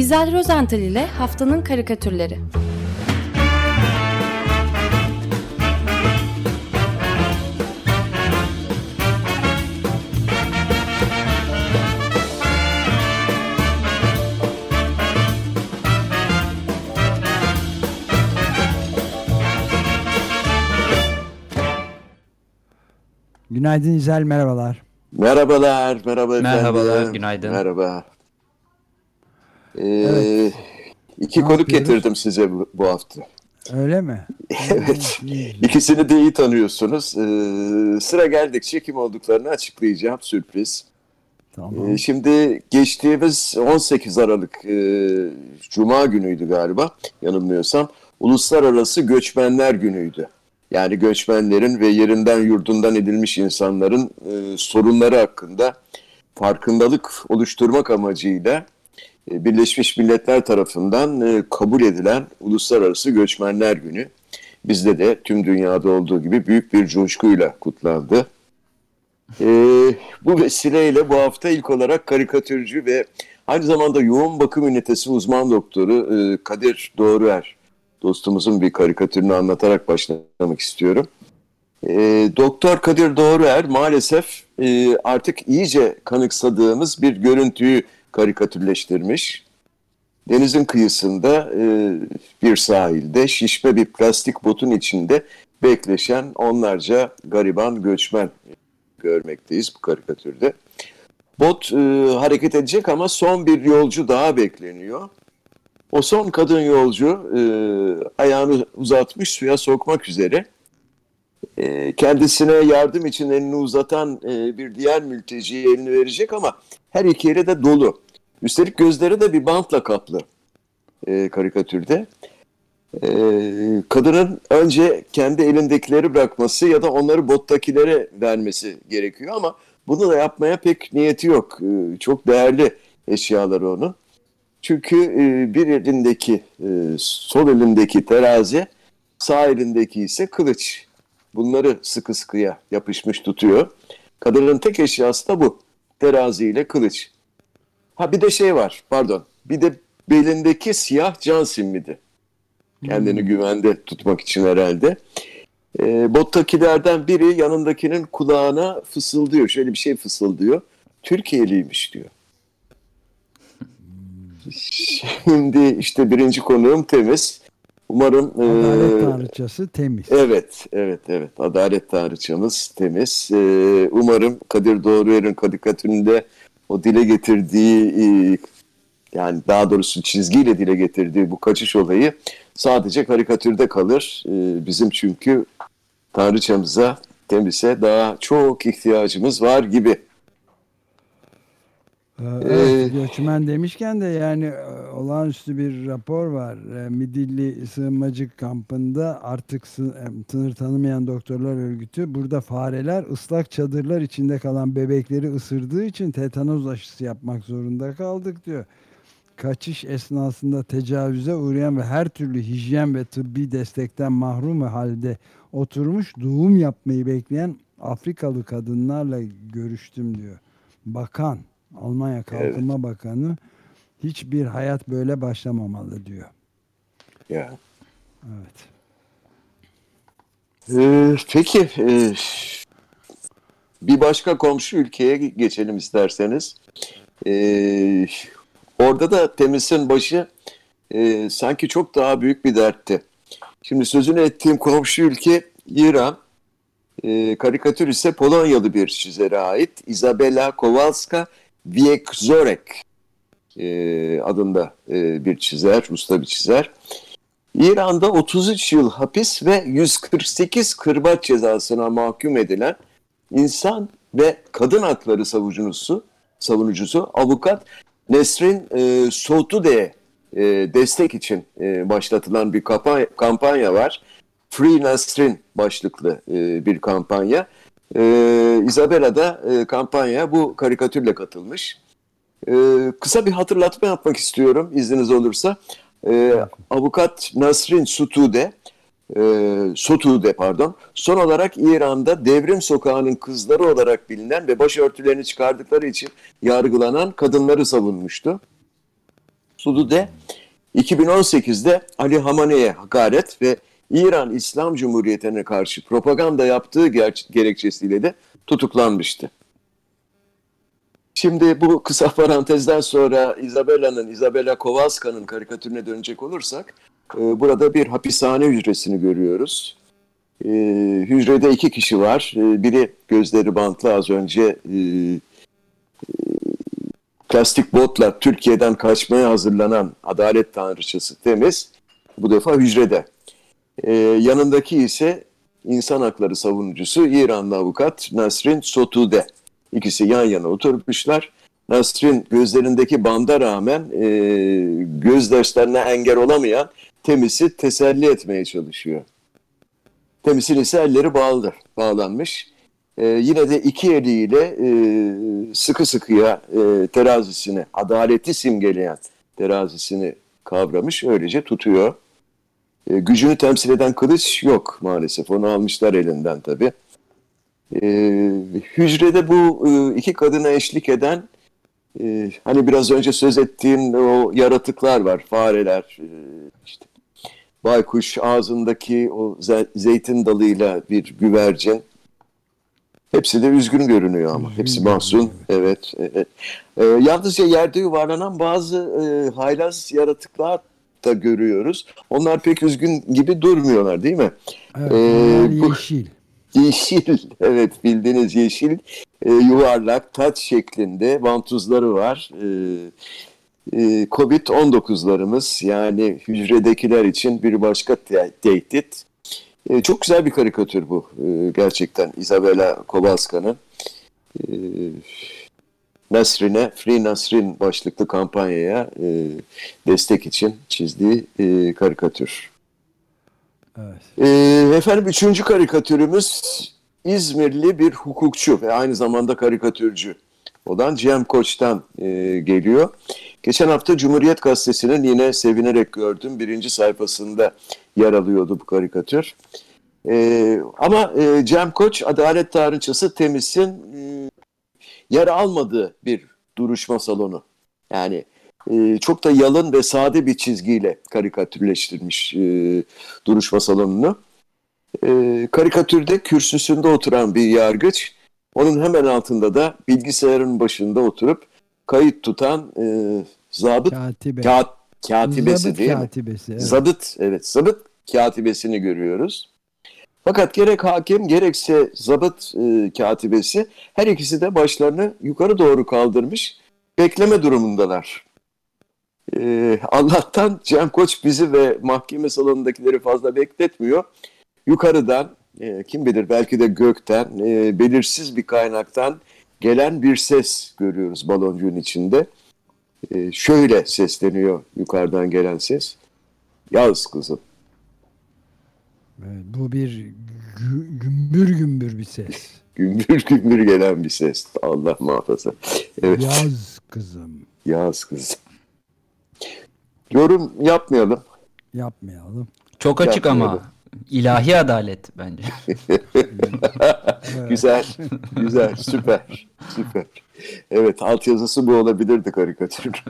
İzel Rozental ile Haftanın Karikatürleri Günaydın İzel, merhabalar. Merhabalar, merhaba efendim. Merhabalar, günaydın. Merhaba. Ee, Evet. iki Ne konuk yapıyoruz? getirdim size bu, bu hafta. Öyle mi? Evet. İkisini de iyi tanıyorsunuz. Ee, sıra geldikçe kim olduklarını açıklayacağım. Sürpriz. Tamam. Ee, şimdi geçtiğimiz 18 Aralık e, Cuma günüydü galiba yanılmıyorsam. Uluslararası Göçmenler Günü'ydü. Yani göçmenlerin ve yerinden yurdundan edilmiş insanların e, sorunları hakkında farkındalık oluşturmak amacıyla Birleşmiş Milletler tarafından e, kabul edilen Uluslararası Göçmenler Günü. Bizde de tüm dünyada olduğu gibi büyük bir coşkuyla kutlandı. E, bu vesileyle bu hafta ilk olarak karikatürcü ve aynı zamanda yoğun bakım ünitesi uzman doktoru e, Kadir Doğruer dostumuzun bir karikatürünü anlatarak başlamak istiyorum. E, Doktor Kadir Doğruer maalesef e, artık iyice kanıksadığımız bir görüntüyü karikatürleştirmiş. Denizin kıyısında e, bir sahilde şişme bir plastik botun içinde bekleşen onlarca gariban göçmen görmekteyiz bu karikatürde. Bot e, hareket edecek ama son bir yolcu daha bekleniyor. O son kadın yolcu e, ayağını uzatmış suya sokmak üzere. E, kendisine yardım için elini uzatan e, bir diğer mülteciye elini verecek ama her iki eli de dolu. Üstelik gözleri de bir bantla kaplı e, karikatürde. E, kadının önce kendi elindekileri bırakması ya da onları bottakilere vermesi gerekiyor ama bunu da yapmaya pek niyeti yok. Çok değerli eşyaları onun. Çünkü bir elindeki, sol elindeki terazi, sağ elindeki ise kılıç. Bunları sıkı sıkıya yapışmış tutuyor. Kadının tek eşyası da bu. Terazi ile kılıç. Ha bir de şey var, pardon. Bir de belindeki siyah can simidi. Kendini güvende tutmak için herhalde. E, bottakilerden biri yanındakinin kulağına fısıldıyor. Şöyle bir şey fısıldıyor. Türkiye'liymiş diyor. Şimdi işte birinci konuğum temiz. Umarım Adalet e, tanrıçası temiz. Evet, evet, evet. Adalet tanrıçamız temiz. E, umarım Kadir Doğruer'in karikatüründe o dile getirdiği e, yani daha doğrusu çizgiyle dile getirdiği bu kaçış olayı sadece karikatürde kalır. E, bizim çünkü tanrıçamıza, temize daha çok ihtiyacımız var gibi. Ee, evet, Ee, göçmen demişken de yani olağanüstü bir rapor var. E, Midilli sığınmacı kampında artık e, sınır tanımayan doktorlar örgütü burada fareler ıslak çadırlar içinde kalan bebekleri ısırdığı için tetanoz aşısı yapmak zorunda kaldık diyor. Kaçış esnasında tecavüze uğrayan ve her türlü hijyen ve tıbbi destekten mahrum halde oturmuş doğum yapmayı bekleyen Afrikalı kadınlarla görüştüm diyor. Bakan, Almanya Kalkınma Bakanı hiçbir hayat böyle başlamamalı diyor. Ya. Evet. Ee, peki e, bir başka komşu ülkeye geçelim isterseniz. Ee, orada da Temiz'in başı e, sanki çok daha büyük bir dertti. Şimdi sözünü ettiğim komşu ülke İran. Ee, karikatür ise Polonyalı bir çizere ait. Izabela Kowalska Wieczorek e, adında e, bir çizer, usta bir çizer. İran'da 33 yıl hapis ve 148 kırbaç cezasına mahkum edilen insan ve kadın hakları savunucusu, savunucusu avukat Nesrin e, Sotude'ye e, destek için e, başlatılan bir kampanya, kampanya var. Free Nesrin başlıklı e, bir kampanya. E, Isabella da e, kampanyaya bu karikatürle katılmış. E, kısa bir hatırlatma yapmak istiyorum izniniz olursa. E, avukat Nasrin Sutude, e, Sotude pardon, son olarak İran'da Devrim Sokağı'nın kızları olarak bilinen ve başörtülerini çıkardıkları için yargılanan kadınları savunmuştu. Sudude 2018'de Ali Hamane'ye hakaret ve İran İslam Cumhuriyeti'ne karşı propaganda yaptığı ger- gerekçesiyle de tutuklanmıştı. Şimdi bu kısa parantezden sonra Isabella'nın, Isabella Kowalska'nın karikatürüne dönecek olursak, e, burada bir hapishane hücresini görüyoruz. E, hücrede iki kişi var. E, biri gözleri bantlı az önce e, e, plastik botla Türkiye'den kaçmaya hazırlanan adalet tanrıçası Temiz bu defa hücrede. E, yanındaki ise insan hakları savunucusu İranlı avukat Nasrin Sotude. İkisi yan yana oturmuşlar. Nasrin gözlerindeki banda rağmen e, gözdaşlarına engel olamayan Temiz'i teselli etmeye çalışıyor. Temiz'in ise elleri bağlıdır, bağlanmış. E, yine de iki eliyle e, sıkı sıkıya e, terazisini, adaleti simgeleyen terazisini kavramış, öylece tutuyor. E, gücünü temsil eden kılıç yok maalesef. Onu almışlar elinden tabii. E, hücrede bu e, iki kadına eşlik eden e, hani biraz önce söz ettiğin o yaratıklar var. Fareler, e, işte baykuş ağzındaki o ze- zeytin dalıyla bir güvercin. Hepsi de üzgün görünüyor ama. Hepsi mahzun. Evet. evet. E, yalnızca yerde yuvarlanan bazı e, haylaz yaratıklar da görüyoruz. Onlar pek üzgün gibi durmuyorlar değil mi? Evet, Ee, bu- yeşil. Yeşil, evet bildiğiniz yeşil, e, yuvarlak, taç şeklinde vantuzları var. E, e, Covid-19'larımız yani hücredekiler için bir başka te- tehdit. E, çok güzel bir karikatür bu e, gerçekten Isabella Kowalska'nın. E, Nasrin'e, Free Nasrin başlıklı kampanyaya e, destek için çizdiği e, karikatür. Evet. Ee, efendim üçüncü karikatürümüz İzmirli bir hukukçu ve aynı zamanda karikatürcü olan Cem Koç'tan e, geliyor. Geçen hafta Cumhuriyet Gazetesi'nin yine sevinerek gördüm birinci sayfasında yer alıyordu bu karikatür. Ee, ama e, Cem Koç Adalet Tanrıçası Temiz'in e, yer almadığı bir duruşma salonu. Yani e, çok da yalın ve sade bir çizgiyle karikatürleştirmiş e, duruşma salonunu. E, karikatürde kürsüsünde oturan bir yargıç, onun hemen altında da bilgisayarın başında oturup kayıt tutan e, zabıt Katibe. kağıt, katibesi Zabıt değil mi? katibesi. Evet. Zabıt, evet zabıt katibesini görüyoruz. Fakat gerek hakim gerekse zabıt e, katibesi her ikisi de başlarını yukarı doğru kaldırmış bekleme durumundalar. E, Allah'tan Cem Koç bizi ve mahkeme salonundakileri fazla bekletmiyor. Yukarıdan e, kim bilir belki de gökten e, belirsiz bir kaynaktan gelen bir ses görüyoruz baloncuğun içinde. E, şöyle sesleniyor yukarıdan gelen ses. Yaz kızım. Evet, bu bir gü- gümbür gümbür bir ses. Gümbür gümbür gelen bir ses. Allah muhafaza. Evet. Yaz kızım. Yaz kızım. Yorum yapmayalım. Yapmayalım. Çok açık Yapmıyordu. ama. ilahi adalet bence. Güzel. Güzel. Süper. Süper. Evet. Altyazısı bu olabilirdi karikatürün.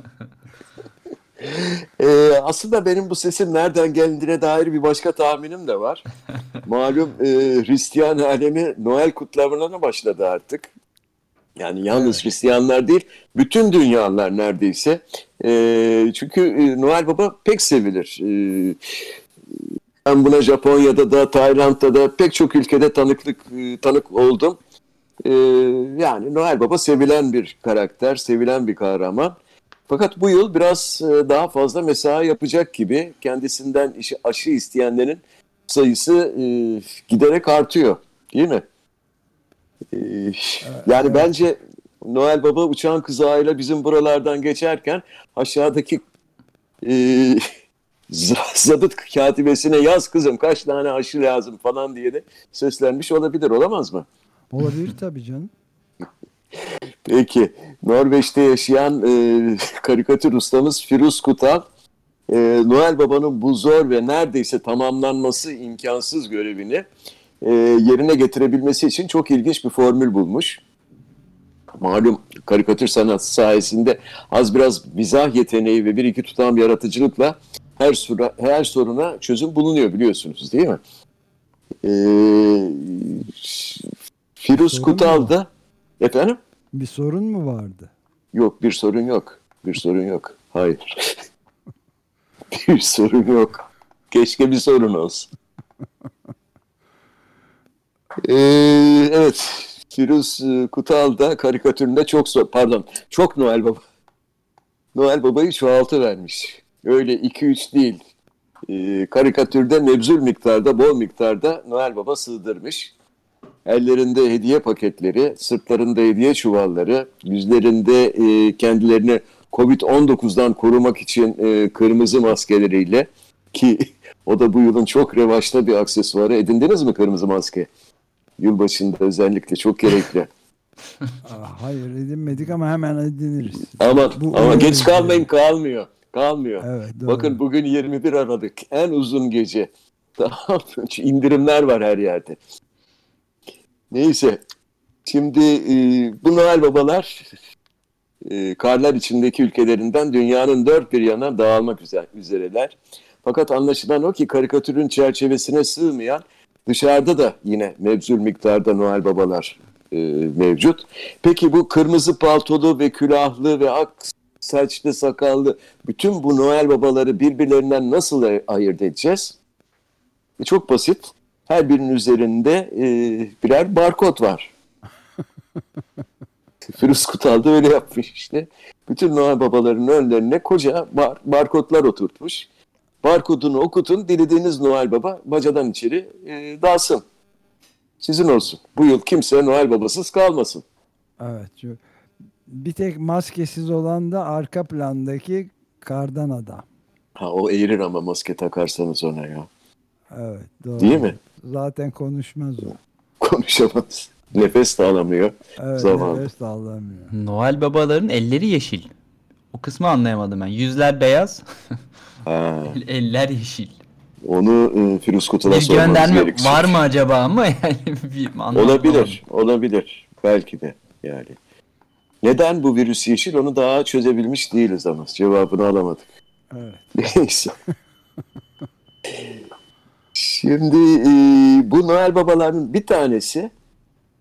Ee, aslında benim bu sesin nereden geldiğine dair bir başka tahminim de var. Malum e, Hristiyan alemi Noel kutlamalarına başladı artık. Yani yalnız Hristiyanlar değil, bütün dünyalar neredeyse. E, çünkü e, Noel Baba pek sevilir. E, ben buna Japonya'da da, Tayland'da da pek çok ülkede tanıklık e, tanık oldum. E, yani Noel Baba sevilen bir karakter, sevilen bir kahraman. Fakat bu yıl biraz e, daha fazla mesai yapacak gibi kendisinden işi aşı isteyenlerin sayısı e, giderek artıyor. Değil mi? E, yani bence Noel Baba uçağın kızağıyla bizim buralardan geçerken aşağıdaki e, zabıt katibesine yaz kızım kaç tane aşı lazım falan diye de seslenmiş olabilir olamaz mı? Olabilir tabii canım. Peki Norveç'te yaşayan e, karikatür ustamız Firuz Kutal e, Noel Baba'nın bu zor ve neredeyse tamamlanması imkansız görevini e, yerine getirebilmesi için çok ilginç bir formül bulmuş. malum karikatür sanatı sayesinde az biraz mizah yeteneği ve bir iki tutam yaratıcılıkla her, sura, her soruna çözüm bulunuyor biliyorsunuz değil mi? Ee, Firuz Sorun Kutal da efendim Bir sorun mu vardı? yok bir sorun yok. Bir sorun yok. Hayır. bir sorun yok. Keşke bir sorun olsun. Ee, evet. Firuz e, Kutal da karikatüründe çok pardon çok Noel Baba. Noel Baba'yı çoğaltı vermiş. Öyle 2-3 değil. Ee, karikatürde mebzul miktarda, bol miktarda Noel Baba sığdırmış. Ellerinde hediye paketleri, sırtlarında hediye çuvalları, yüzlerinde e, kendilerini Covid-19'dan korumak için e, kırmızı maskeleriyle ki o da bu yılın çok revaçta bir aksesuarı. Edindiniz mi kırmızı maske? Yılbaşında özellikle çok gerekli. Hayır edinmedik ama hemen ediniriz. Ama Bu ama geç kalmayın şey. kalmıyor. Kalmıyor. Evet, doğru. Bakın bugün 21 Aralık en uzun gece. İndirimler var her yerde. Neyse. Şimdi e, bu Noel babalar e, karlar içindeki ülkelerinden dünyanın dört bir yana dağılmak üzer- üzereler. Fakat anlaşılan o ki karikatürün çerçevesine sığmayan dışarıda da yine mevzul miktarda Noel babalar e, mevcut. Peki bu kırmızı paltolu ve külahlı ve ak saçlı sakallı bütün bu Noel babaları birbirlerinden nasıl ay- ayırt edeceğiz? E, çok basit. Her birinin üzerinde e, birer barkod var. Firuz Kutal da öyle yapmış işte. Bütün Noel babaların önlerine koca bar, barkodlar oturtmuş. Barkodunu okutun, dilediğiniz Noel baba bacadan içeri e, dalsın. Sizin olsun. Bu yıl kimse Noel babasız kalmasın. Evet. Bir tek maskesiz olan da arka plandaki kardan adam. Ha o eğirir ama maske takarsanız ona ya. Evet. Doğru. Değil mi? Zaten konuşmaz o. Konuşamaz. Nefes de alamıyor. Evet. Zavallı. Nefes de alamıyor. Noel babaların elleri yeşil. O kısmı anlayamadım ben. Yüzler beyaz, Ha, eller yeşil. onu e, Firuz Kutul'a Bir sormamız gönderme gerekecek. var mı acaba ama yani bir anlamadım. Olabilir, olabilir. Belki de yani. Neden bu virüs yeşil onu daha çözebilmiş değiliz ama cevabını alamadık. Evet. Neyse. Şimdi e, bu Noel babaların bir tanesi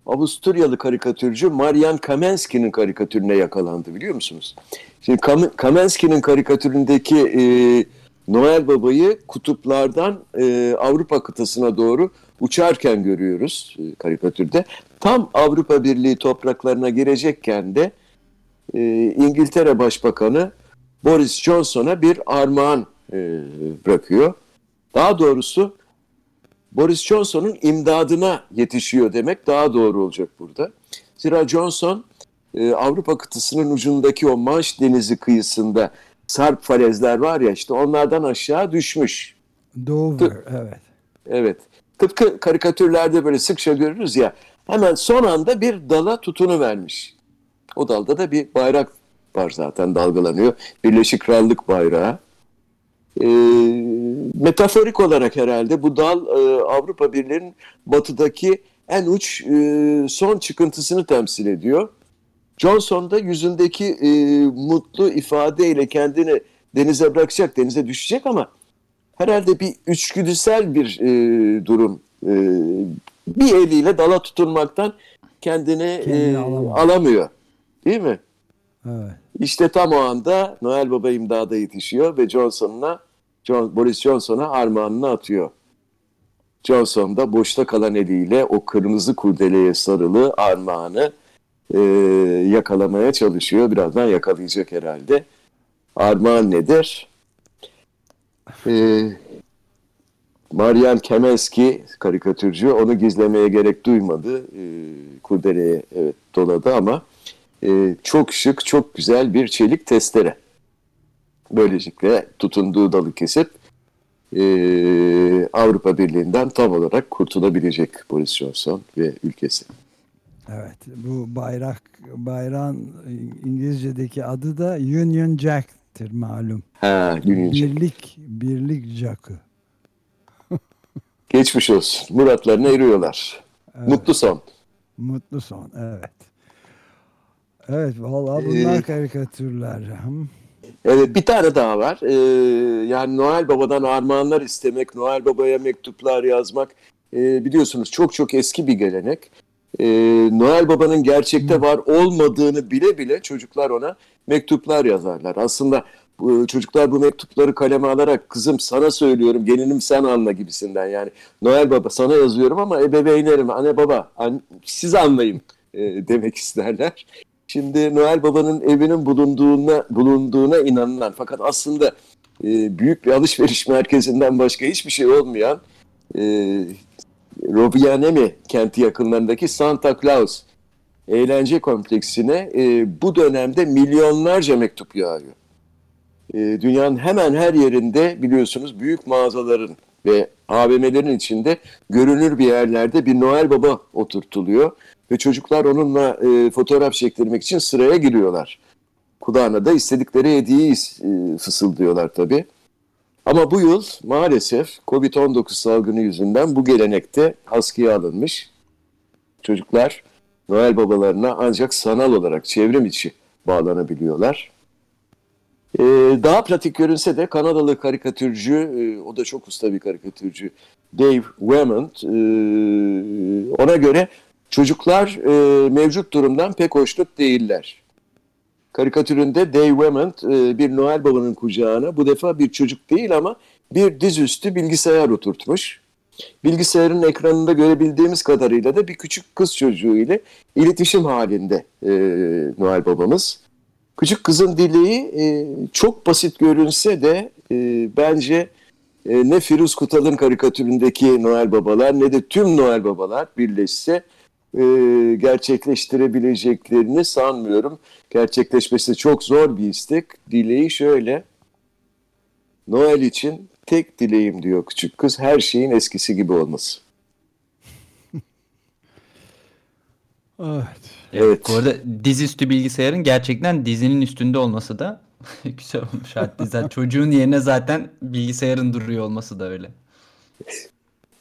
Avusturyalı karikatürcü Marian Kamensky'nin karikatürüne yakalandı biliyor musunuz? Şimdi Kam- Kamensky'nin karikatüründeki e, Noel babayı kutuplardan e, Avrupa kıtasına doğru uçarken görüyoruz e, karikatürde. Tam Avrupa Birliği topraklarına girecekken de e, İngiltere Başbakanı Boris Johnson'a bir armağan e, bırakıyor. Daha doğrusu Boris Johnson'un imdadına yetişiyor demek daha doğru olacak burada. Zira Johnson e, Avrupa kıtasının ucundaki o Manş Denizi kıyısında Sarp falezler var ya işte onlardan aşağı düşmüş. Dover. Evet. Evet. Tıpkı karikatürlerde böyle sıkça görürüz ya. Hemen son anda bir dala tutunu vermiş. O dalda da bir bayrak var zaten dalgalanıyor. Birleşik Krallık bayrağı. Ee, metaforik olarak herhalde bu dal e, Avrupa Birliği'nin batıdaki en uç e, son çıkıntısını temsil ediyor. Johnson da yüzündeki e, mutlu ifadeyle kendini denize bırakacak, denize düşecek ama herhalde bir üçgüdüsel bir e, durum. E, bir eliyle dala tutunmaktan kendini Kendini e, alamıyor. alamıyor. Değil mi? Evet. İşte tam o anda Noel Baba imdada yetişiyor ve Johnson'la John, Boris Johnson'a armağanını atıyor. Johnson da boşta kalan eliyle o kırmızı kurdeleye sarılı armağanı e, yakalamaya çalışıyor. Birazdan yakalayacak herhalde. Armağan nedir? E, Marian Kemenski karikatürcü onu gizlemeye gerek duymadı. E, kurdeleye evet doladı ama e, çok şık, çok güzel bir çelik testere. Böylelikle tutunduğu dalı kesip e, Avrupa Birliği'nden tam olarak kurtulabilecek Boris Johnson ve ülkesi. Evet. Bu bayrak bayrağın İngilizce'deki adı da Union Jack'tir malum. Ha, Union Jack. Birlik birlik jack'ı. Geçmiş olsun. Muratlarına eriyorlar. Mutlu son. Mutlu son. Evet. Evet vallahi bunlar Ee, karikatürler. Evet bir tane daha var. Ee, yani Noel Baba'dan armağanlar istemek, Noel Baba'ya mektuplar yazmak ee, biliyorsunuz çok çok eski bir gelenek. Ee, Noel Baba'nın gerçekte var olmadığını bile bile çocuklar ona mektuplar yazarlar. Aslında bu, çocuklar bu mektupları kaleme alarak kızım sana söylüyorum gelinim sen anla gibisinden yani Noel Baba sana yazıyorum ama ebeveynlerim anne baba an, siz anlayın e, demek isterler. Şimdi Noel Baba'nın evinin bulunduğuna bulunduğuna inanılan fakat aslında e, büyük bir alışveriş merkezinden başka hiçbir şey olmayan e, Robianemi kenti yakınlarındaki Santa Claus eğlence kompleksine e, bu dönemde milyonlarca mektup yağıyor. E, dünyanın hemen her yerinde biliyorsunuz büyük mağazaların ve AVM'lerin içinde görünür bir yerlerde bir Noel Baba oturtuluyor ve çocuklar onunla e, fotoğraf çektirmek için sıraya giriyorlar. Kulağına da istedikleri hediyeyi e, fısıldıyorlar tabii. Ama bu yıl maalesef Covid-19 salgını yüzünden bu gelenekte askıya alınmış. Çocuklar Noel babalarına ancak sanal olarak çevrim içi bağlanabiliyorlar. Ee, daha pratik görünse de Kanadalı karikatürcü, e, o da çok usta bir karikatürcü, Dave Wemont, e, ona göre çocuklar e, mevcut durumdan pek hoşnut değiller. Karikatüründe Dave Wemont e, bir Noel Baba'nın kucağına bu defa bir çocuk değil ama bir dizüstü bilgisayar oturtmuş. Bilgisayarın ekranında görebildiğimiz kadarıyla da bir küçük kız çocuğu ile iletişim halinde Noel Babamız. Küçük kızın dileği e, çok basit görünse de e, bence e, ne Firuz Kutal'ın karikatüründeki Noel Babalar ne de tüm Noel Babalar birleşse e, gerçekleştirebileceklerini sanmıyorum. Gerçekleşmesi çok zor bir istek. Dileği şöyle. Noel için tek dileğim diyor küçük kız her şeyin eskisi gibi olması. Evet. Evet. Bu arada dizüstü bilgisayarın gerçekten dizinin üstünde olması da güzel olmuş. Hatta zaten çocuğun yerine zaten bilgisayarın duruyor olması da öyle.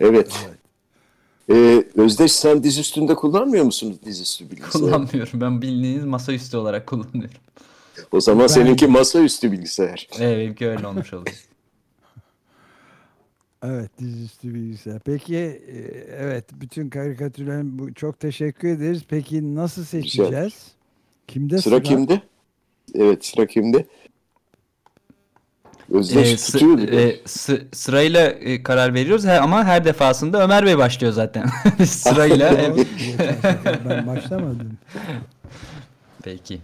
Evet. Ee, Özdeş sen diz üstünde kullanmıyor musun dizüstü bilgisayar? Kullanmıyorum. Ben bildiğiniz masaüstü olarak kullanıyorum. O zaman Ben- seninki masaüstü bilgisayar. Evet benimki öyle olmuş oluyor. Evet dizüstü bilgisayar. Peki e, evet bütün karikatürlerin bu çok teşekkür ederiz. Peki nasıl seçeceğiz? Kimde Sıra kimde? Evet sıra kimde? Özdeş Ee, sı- tutuyor e, sı- sırayla e, karar veriyoruz He- ama her defasında Ömer Bey başlıyor zaten. sırayla. Sefer ben başlamadım. Peki.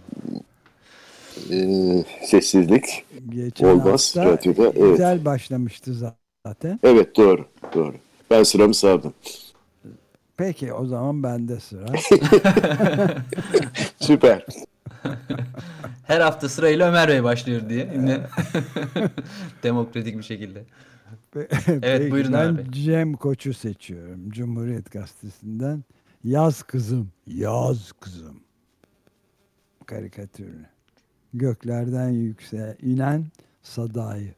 Ee, sessizlik. Geçen Olmaz, hafta radyoda, evet. güzel başlamıştı zaten. Evet doğru doğru. Ben sıramı savdım. Peki o zaman bende sıra. Süper. Her hafta sırayla Ömer Bey başlıyor diye. Yine demokratik bir şekilde. Peki, buyurun ben abi. Cem Koç'u seçiyorum. Cumhuriyet Gazetesi'nden. Yaz kızım, yaz kızım. Karikatürü. Göklerden yükse inen sadayı.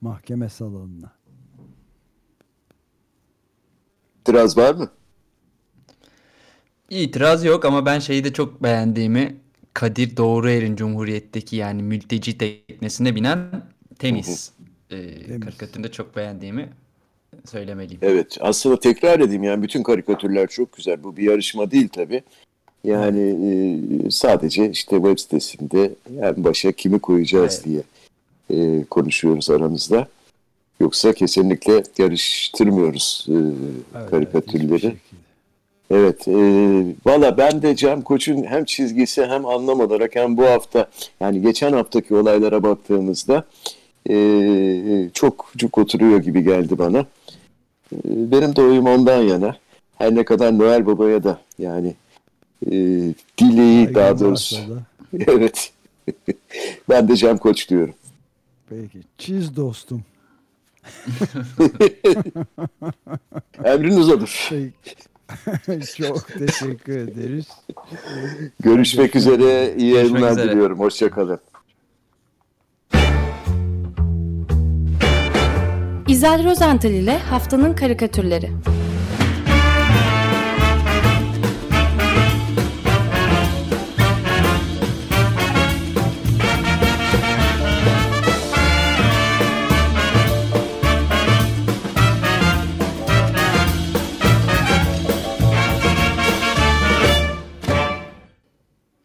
Mahkeme salonuna. İtiraz var mı? İtiraz yok ama ben şeyi de çok beğendiğimi Kadir Doğruer'in Cumhuriyet'teki yani mülteci teknesine binen Temiz, e, Temiz. karikatüründe çok beğendiğimi söylemeliyim. Evet aslında tekrar edeyim yani bütün karikatürler çok güzel. Bu bir yarışma değil tabii. Yani e, sadece işte web sitesinde en başa kimi koyacağız Evet. diye e, konuşuyoruz aramızda. Yoksa kesinlikle yarıştırmıyoruz e, Evet, karikatürleri. Evet, e, valla ben de Cem Koç'un hem çizgisi hem anlam olarak hem bu hafta yani geçen haftaki olaylara baktığımızda e, çok cuk oturuyor gibi geldi bana. E, benim de oyum ondan yana. Her ne kadar Noel Baba'ya da yani e, dileği Saygım daha doğrusu. varsa da. evet. ben de Cem Koç diyorum. Peki. Çiz dostum. Emriniz olur. Peki. Çok teşekkür ederiz. Görüşmek üzere. İyi yayınlar diliyorum. Hoşçakalın. İzel Rozental ile Haftanın Karikatürleri